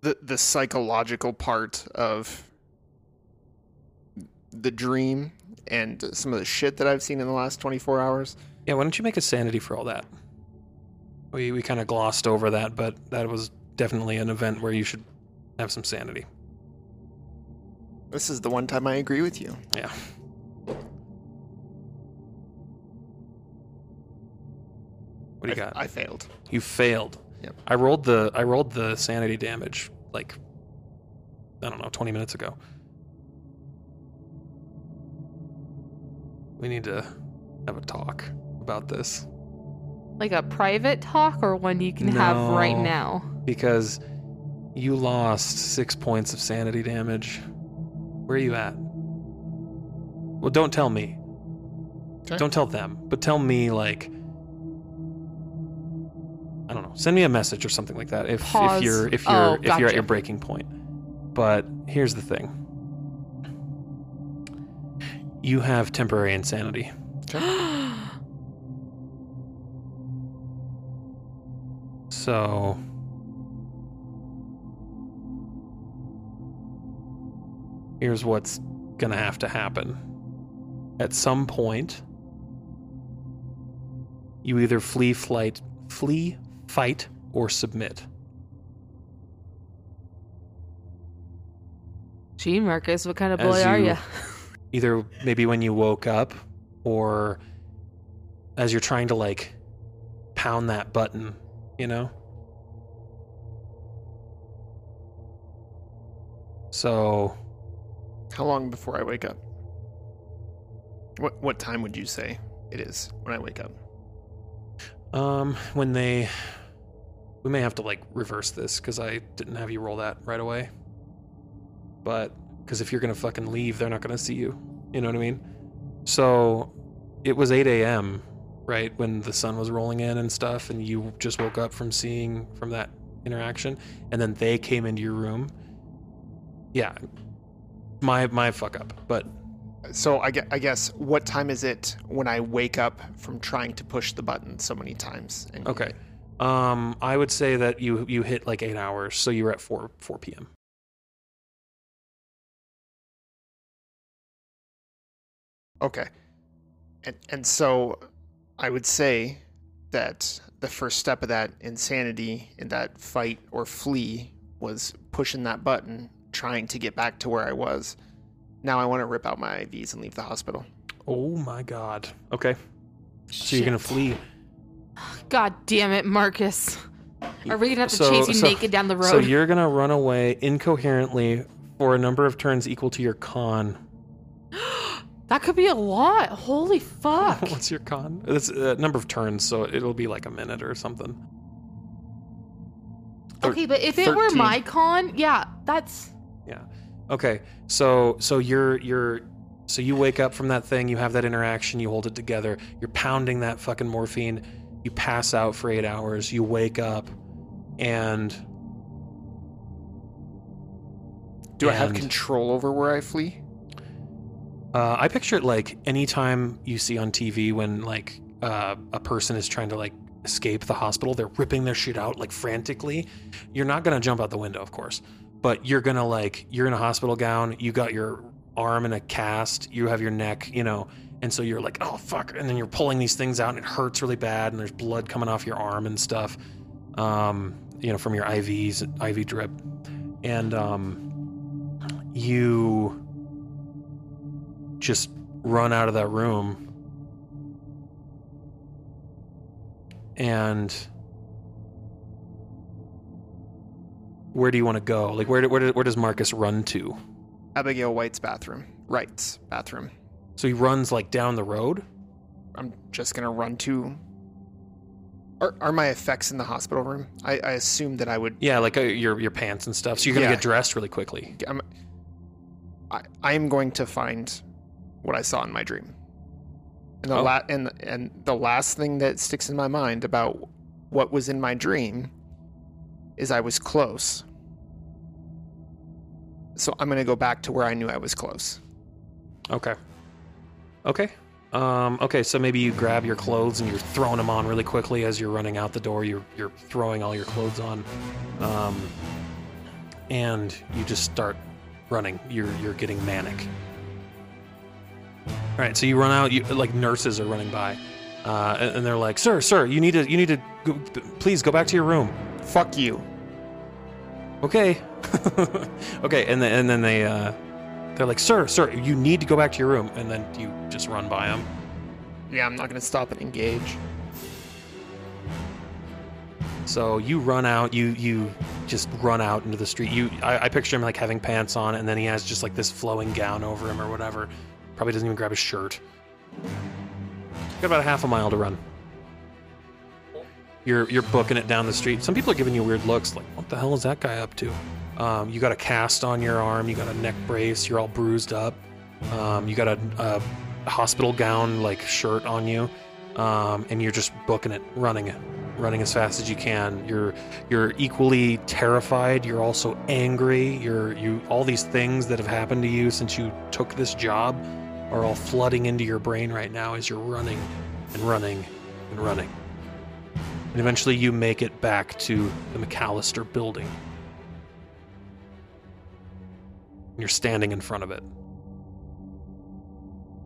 the the psychological part of the dream and some of the shit that I've seen in the last 24 hours. Yeah. Why don't you make a sanity for all that? We we kind of glossed over that, but that was definitely an event where you should have some sanity. This is the one time I agree with you. Yeah. What do you I, got? I failed. You failed. Yep. I rolled the I rolled the sanity damage like I don't know, 20 minutes ago. We need to have a talk about this Like a private talk or one you can have right now? because you lost 6 points of sanity damage. Where are you at? Well, don't tell me. Okay. Don't tell them, but tell me like I don't know. Send me a message or something like that if Pause. if you're if you're Oh, if you're at your breaking point. But here's the thing. You have temporary insanity. (gasps) So here's what's going to have to happen. At some point, you either flee, flight, flee, fight, or submit. Gee, Marcus, what kind of As boy are you- you? (laughs) Either maybe when you woke up, or as you're trying to like pound that button, you know. So How long before I wake up? What what time would you say it is when I wake up? Um, when they, we may have to like reverse this because I didn't have you roll that right away. But because if you're gonna fucking leave, they're not gonna see you. You know what I mean? So it was 8 a.m. right when the sun was rolling in and stuff, and you just woke up from seeing from that interaction, and then they came into your room. Yeah. My my fuck up. But So I, guess what time is it when I wake up from trying to push the button so many times? And okay. Um I would say that you you hit like 8 hours, so you were at 4 4 p.m. Okay. And and so I would say that the first step of that insanity in that fight or flee was pushing that button, trying to get back to where I was. Now I want to rip out my IVs and leave the hospital. Oh my god. Okay. So you're going to flee. God damn it, Marcus. Are we gonna have to So- chase you so- naked down the road? So you're going to run away incoherently for a number of turns equal to your con. That could be a lot. Holy fuck. (laughs) What's your con? It's a number of turns, so it'll be like a minute or something. Thir- okay, but if it were my con, yeah, that's Yeah. Okay. So so you're you're so you wake up from that thing, you have that interaction, you hold it together, you're pounding that fucking morphine, you pass out for 8 hours, you wake up and Do I have And- control over where I flee? Uh, I picture it like anytime you see on TV when like uh, a person is trying to like escape the hospital, they're ripping their shit out like frantically. You're not gonna jump out the window, of course, but you're gonna like you're in a hospital gown, you got your arm in a cast, you have your neck, you know, and so you're like, oh fuck, and then you're pulling these things out and it hurts really bad, and there's blood coming off your arm and stuff, um, you know, from your IVs, IV drip, and um, you just run out of that room and where do you want to go like where, where, where does marcus run to Abigail White's bathroom. Wright's bathroom. so he runs like down the road I'm just gonna run to. Are, are my effects in the hospital room? I, I assume that I would. yeah like uh, your your pants and stuff so you're gonna Yeah. get dressed really quickly I'm, I, I am going to find what I saw in my dream. And the Oh. la- and and the last thing that sticks in my mind about what was in my dream is I was close. So I'm going to go back to where I knew I was close. okay okay um, okay so maybe you grab your clothes and you're throwing them on really quickly as you're running out the door you're you're throwing all your clothes on um, and you just start running you're you're getting manic all right so you run out you like nurses are running by uh, and, and they're like sir sir you need to you need to go, please go back to your room. Fuck you. okay. (laughs) Okay and then and then they uh they're like sir sir you need to go back to your room and then you just run by them Yeah, I'm not to stop and engage. so you run out you you just run out into the street. You I, I picture him like having pants on and then he has just like this flowing gown over him or whatever probably doesn't even grab his shirt. Got about a half a mile to run. You're you're booking it down the street. Some people are giving you weird looks like what the hell is that guy up to? Um, you got a cast on your arm you got a neck brace you're all bruised up. Um, you got a, a hospital gown like shirt on you. Um, and you're just booking it running it running as fast as you can. You're you're equally terrified you're also angry you're you all these things that have happened to you since you took this job are all flooding into your brain right now as you're running and running and running and eventually you make it back to the McAllister building. You're standing in front of it.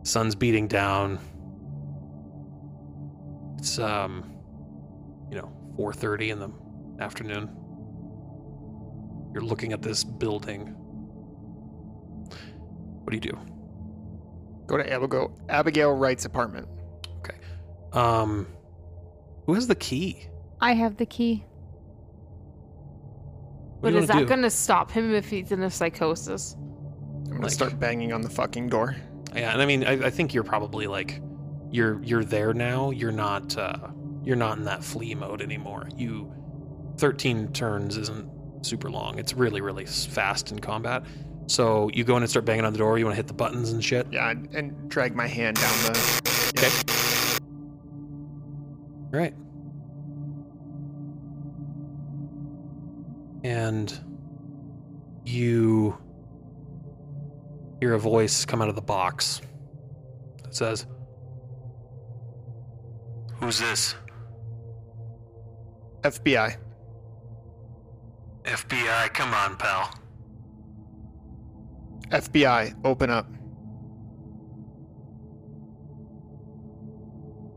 Sun's beating down. It's um you know, 4:30 in the afternoon. You're looking at this building. What do you do? Go to Abigail, Abigail Wright's apartment. Okay. Um who has the key? I have the key. What But is that do? going to stop him if he's in a psychosis? I'm going Like- to start banging on the fucking door. Yeah, and I mean, I, I think you're probably like, you're you're there now. You're not uh, you're not in that flee mode anymore. You, thirteen turns isn't super long. It's really really fast in combat. So you go in and start banging on the door. You want to hit the buttons and shit. Yeah, and, and drag my hand down the. Okay. Right. And you hear a voice come out of the box. It says, Who's this? FBI. FBI, come on, pal. FBI, open up.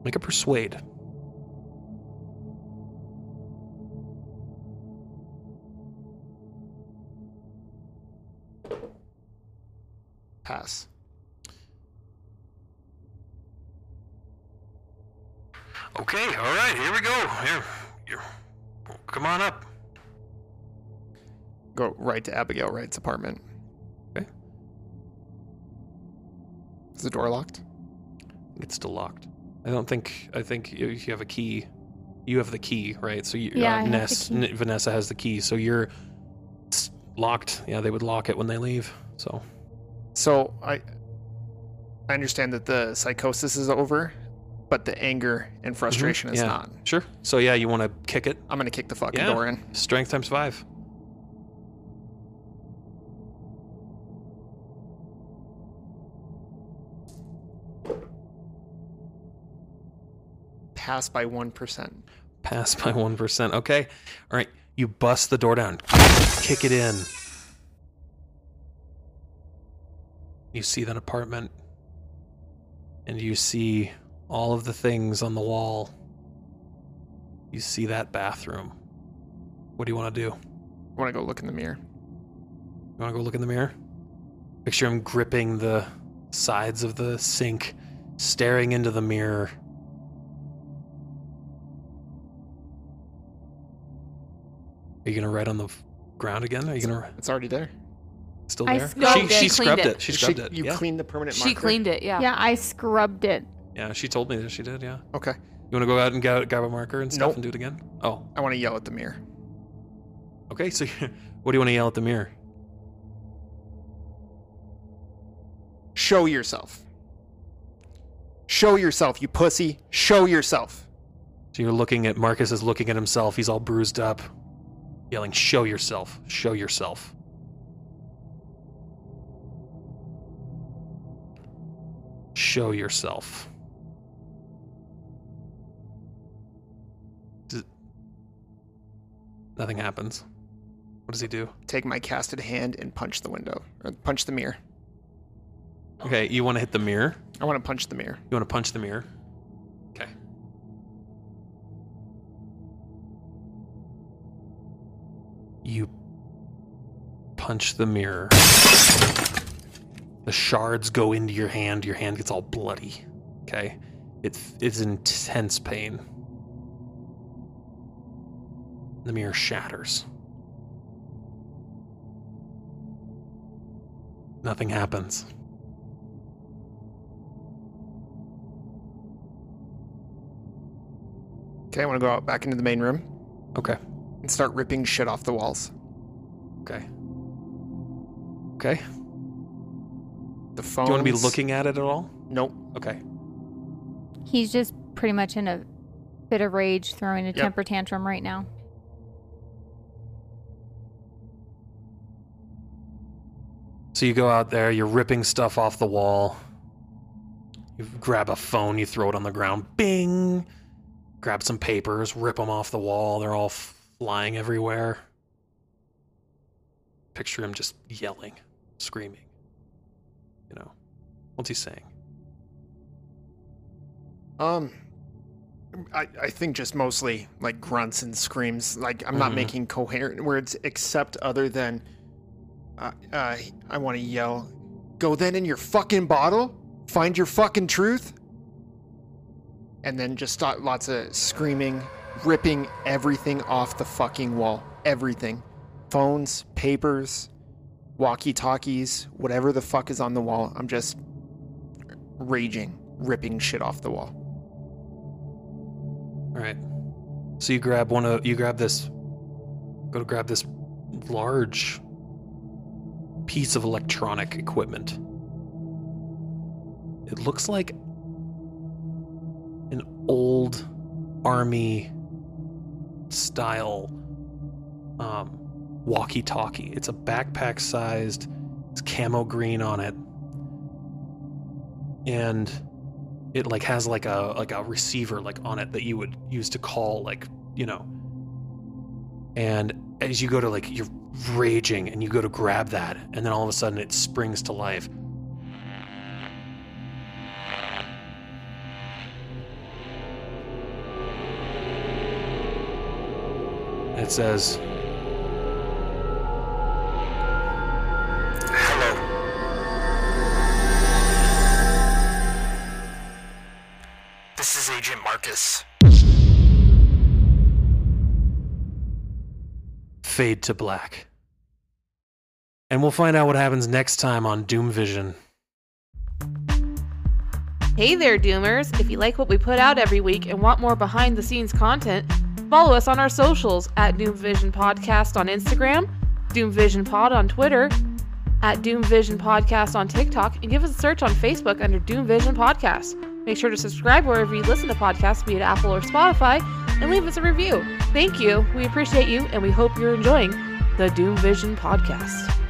Make a persuade. Pass. Okay, all right, here we go. Here, here. Come on up. Go right to Abigail Wright's apartment. Is the door locked? It's still locked. I don't think. I think you, you have a key. You have the key, right? So you, Yeah, I uh, have the Ness, key. N- Vanessa has the key. So you're it's locked. Yeah, they would lock it when they leave. So So I I understand that the psychosis is over, but the anger and frustration is yeah. not. sure. So yeah, you want to kick it? I'm gonna kick the fucking Yeah. door in. Strength times five. Pass by one percent. Pass by one percent. Okay. All right. You bust the door down. Kick it in. You see that apartment, and you see all of the things on the wall. You see that bathroom. What do you want to do? I want to go look in the mirror. You want to go look in the mirror? Picture him gripping the sides of the sink, staring into the mirror. Are you gonna write on the f- ground again? Are you gonna It's already there. still I there? scrubbed she it. she Cleaned scrubbed it. it. She scrubbed it. You yeah. cleaned the permanent marker. She marker? cleaned it, yeah. Yeah, I scrubbed it. yeah, she told me that she did. Yeah. Okay. You want to go out and grab, grab a marker and stuff Nope. and do it again? Oh, I want to yell at the mirror. okay. So, (laughs) what do you want to yell at the mirror? Show yourself. Show yourself, you pussy. Show yourself. So you're looking at Marcus is looking at himself. He's all bruised up, yelling, "Show yourself! Show yourself!" Show yourself. Does- Nothing happens. What does he do? Take my casted hand and punch the window. Or punch the mirror. Okay, you want to hit the mirror. I want to punch the mirror. You want to punch the mirror. You punch the mirror. The shards go into your hand. Your hand gets all bloody. Okay. It, it's intense pain. The mirror shatters. Nothing happens. Okay, I want to go out back into the main room Okay. And start ripping shit off the walls. Okay. Okay. The phone. Do you want to be looking at it at all? Nope. Okay. He's just pretty much in a bit of rage, throwing a Yep. temper tantrum right now. So you go out there, you're ripping stuff off the wall. You grab a phone, you throw it on the ground. Bing! Grab some papers, rip them off the wall. They're all flying everywhere. Picture him just yelling, screaming. You know, what's he saying? Um, I, I think just mostly like grunts and screams. Like I'm not Mhm. making coherent words except other than, uh, uh, I want to yell, "Go then in your fucking bottle, find your fucking truth," and then just start lots of screaming, ripping everything off the fucking wall, everything, phones, papers, walkie-talkies, whatever the fuck is on the wall. I'm just raging, ripping shit off the wall. All right. So you grab one of you grab this go to grab this large piece of electronic equipment. It looks like an old army style um, walkie-talkie. It's a backpack sized. It's camo green on it. and it like has like a like a receiver like on it that you would use to call like you know and as you go to like you're raging and you go to grab that and then all of a sudden it springs to life it says Hello. This is Agent Marcus. fade to black and we'll find out what happens next time on doom vision Hey there, Doomers! If you like what we put out every week and want more behind the scenes content, follow us on our socials at Doom Vision Podcast on Instagram, Doom Vision Pod on Twitter, at Doom Vision Podcast on TikTok, and give us a search on Facebook under Doom Vision Podcast. Make sure to subscribe wherever you listen to podcasts, be it Apple or Spotify, and leave us a review. Thank you. We appreciate you, and we hope you're enjoying the Doom Vision Podcast.